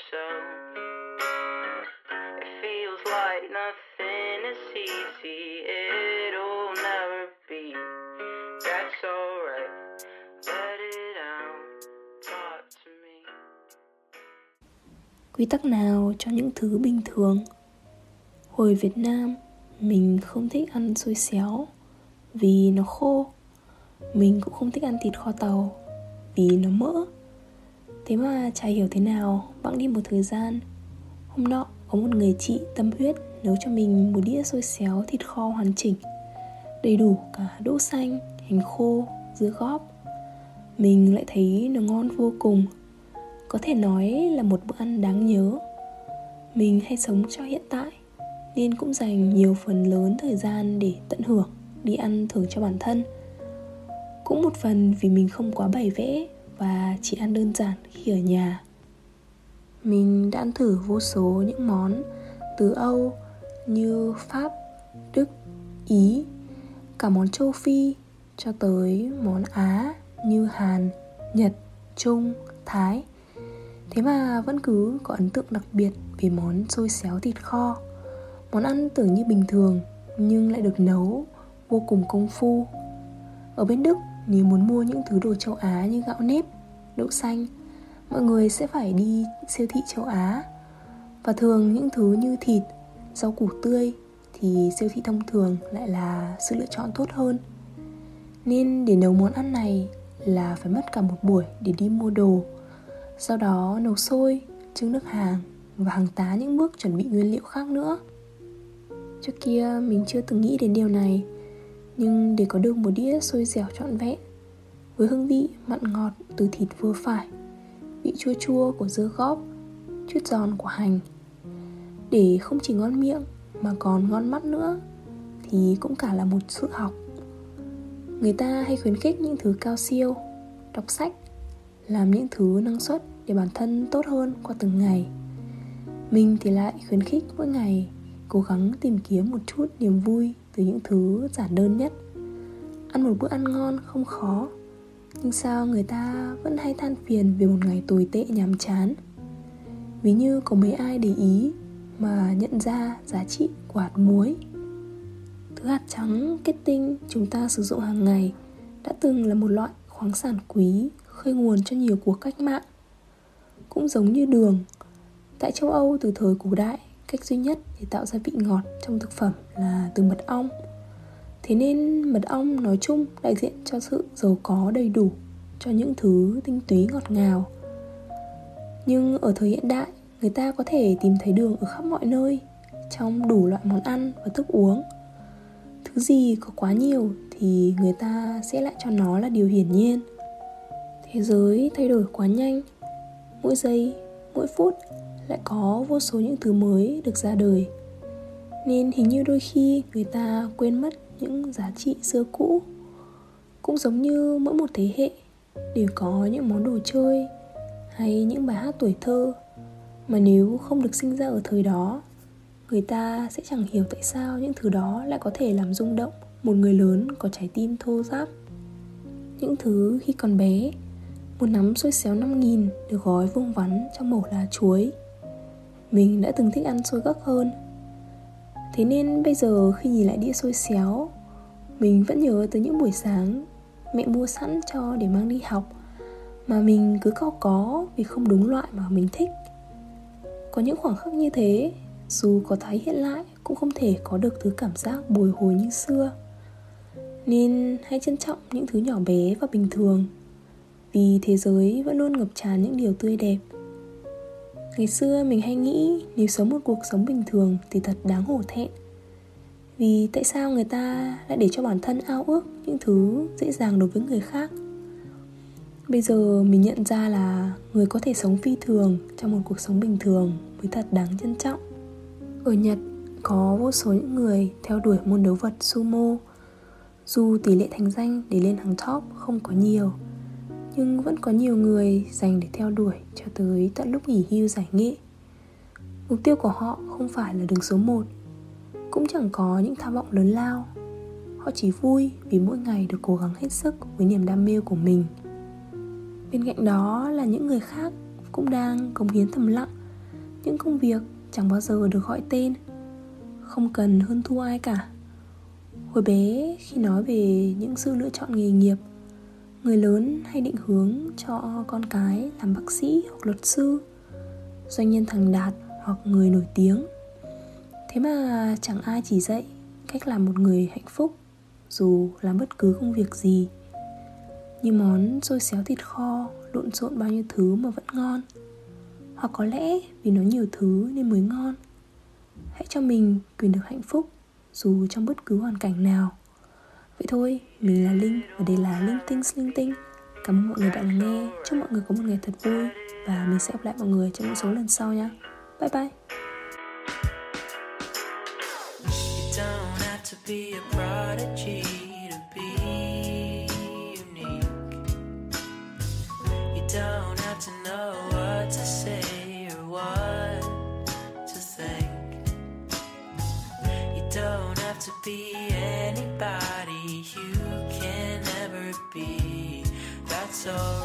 Yourself. It feels like nothing is easy, it'll never be. That's alright, let it out, talk to me. Quy tắc nào cho những thứ bình thường? Hồi Việt Nam, mình không thích ăn xôi xéo vì nó khô mình cũng không thích ăn thịt kho tàu vì nó mỡ thế mà chả hiểu thế nào, bẵng đi một thời gian. Hôm nọ, có một người chị tâm huyết nấu cho mình một đĩa xôi xéo thịt kho hoàn chỉnh. Đầy đủ cả đỗ xanh, hành khô, dưa góp. Mình lại thấy nó ngon vô cùng. Có thể nói là một bữa ăn đáng nhớ. Mình hay sống cho hiện tại, nên cũng dành nhiều phần lớn thời gian để tận hưởng, đi ăn thưởng cho bản thân. Cũng một phần vì mình không quá bày vẽ và chỉ ăn đơn giản khi ở nhà. Mình đã ăn thử vô số những món từ âu như pháp, đức, ý, cả món châu phi cho tới món á như hàn, nhật, trung, thái. Thế mà vẫn cứ có ấn tượng đặc biệt về món xôi xéo thịt kho. Món ăn tưởng như bình thường nhưng lại được nấu vô cùng công phu. Ở bên đức nếu muốn mua những thứ đồ châu Á như gạo nếp, đậu xanh Mọi người sẽ phải đi siêu thị châu Á. Và thường những thứ như thịt, rau củ tươi Thì siêu thị thông thường lại là sự lựa chọn tốt hơn. Nên để nấu món ăn này là phải mất cả một buổi để đi mua đồ. Sau đó nấu sôi, trưng nước hàng và hàng tá những bước chuẩn bị nguyên liệu khác nữa. Trước kia mình chưa từng nghĩ đến điều này nhưng để có được một đĩa xôi dẻo trọn vẹn với hương vị mặn ngọt từ thịt vừa phải, vị chua chua của dưa góp, chút giòn của hành. Để không chỉ ngon miệng mà còn ngon mắt nữa thì cũng cả là một sự học. Người ta hay khuyến khích những thứ cao siêu, đọc sách, làm những thứ năng suất để bản thân tốt hơn qua từng ngày. Mình thì lại khuyến khích mỗi ngày cố gắng tìm kiếm một chút niềm vui từ những thứ giản đơn nhất. Ăn một bữa ăn ngon không khó nhưng sao người ta vẫn hay than phiền về một ngày tồi tệ nhàm chán? Ví như có mấy ai để ý mà nhận ra giá trị của hạt muối. Thứ hạt trắng kết tinh chúng ta sử dụng hàng ngày đã từng là một loại khoáng sản quý, khơi nguồn cho nhiều cuộc cách mạng. Cũng giống như đường, tại châu âu từ thời cổ đại, cách duy nhất để tạo ra vị ngọt trong thực phẩm là từ mật ong thế nên mật ong nói chung đại diện cho sự giàu có đầy đủ, cho những thứ tinh túy ngọt ngào. Nhưng ở thời hiện đại, người ta có thể tìm thấy đường ở khắp mọi nơi, trong đủ loại món ăn và thức uống. Thứ gì có quá nhiều thì người ta sẽ lại cho nó là điều hiển nhiên. Thế giới thay đổi quá nhanh, mỗi giây, mỗi phút lại có vô số những thứ mới được ra đời. Nên hình như đôi khi người ta quên mất những giá trị xưa cũ. Cũng giống như mỗi một thế hệ đều có những món đồ chơi hay những bài hát tuổi thơ mà nếu không được sinh ra ở thời đó, người ta sẽ chẳng hiểu tại sao những thứ đó lại có thể làm rung động một người lớn có trái tim thô ráp. Những thứ khi còn bé, một nắm xôi xéo 5 nghìn được gói vuông vắn trong mẩu lá chuối. Mình đã từng thích ăn xôi gấc hơn thế nên bây giờ khi nhìn lại đĩa xôi xéo, mình vẫn nhớ tới những buổi sáng mẹ mua sẵn cho để mang đi học, mà mình cứ co có vì không đúng loại mà mình thích. Có những khoảng khắc như thế, dù có tái hiện lại cũng không thể có được thứ cảm giác bồi hồi như xưa. Nên hãy trân trọng những thứ nhỏ bé và bình thường, vì thế giới vẫn luôn ngập tràn những điều tươi đẹp. Ngày xưa mình hay nghĩ nếu sống một cuộc sống bình thường thì thật đáng hổ thẹn. Vì tại sao người ta lại để cho bản thân ao ước những thứ dễ dàng đối với người khác? Bây giờ mình nhận ra là người có thể sống phi thường trong một cuộc sống bình thường mới thật đáng trân trọng. Ở Nhật, có vô số những người theo đuổi môn đấu vật sumo. Dù tỷ lệ thành danh để lên hàng top không có nhiều nhưng vẫn có nhiều người dành để theo đuổi cho tới tận lúc nghỉ hưu giải nghệ. Mục tiêu của họ không phải là đứng số 1 cũng chẳng có những tham vọng lớn lao. Họ chỉ vui vì mỗi ngày được cố gắng hết sức với niềm đam mê của mình. Bên cạnh đó là những người khác cũng đang cống hiến thầm lặng. Những công việc chẳng bao giờ được gọi tên. Không cần hơn thua ai cả. Hồi bé khi nói về những sự lựa chọn nghề nghiệp người lớn hay định hướng cho con cái làm bác sĩ hoặc luật sư, doanh nhân thành đạt hoặc người nổi tiếng. Thế mà chẳng ai chỉ dạy cách làm một người hạnh phúc, dù làm bất cứ công việc gì. Như món xôi xéo thịt kho, lộn xộn bao nhiêu thứ mà vẫn ngon. Hoặc có lẽ vì nó nhiều thứ nên mới ngon. Hãy cho mình quyền được hạnh phúc, dù trong bất cứ hoàn cảnh nào. Vậy thôi, mình là Linh và đây là Linh Tinh Linh Tinh. Cảm ơn mọi người đã lắng nghe. Chúc mọi người có một ngày thật vui Và mình sẽ gặp lại mọi người trong những số lần sau nha. Bye bye. You don't have to be That's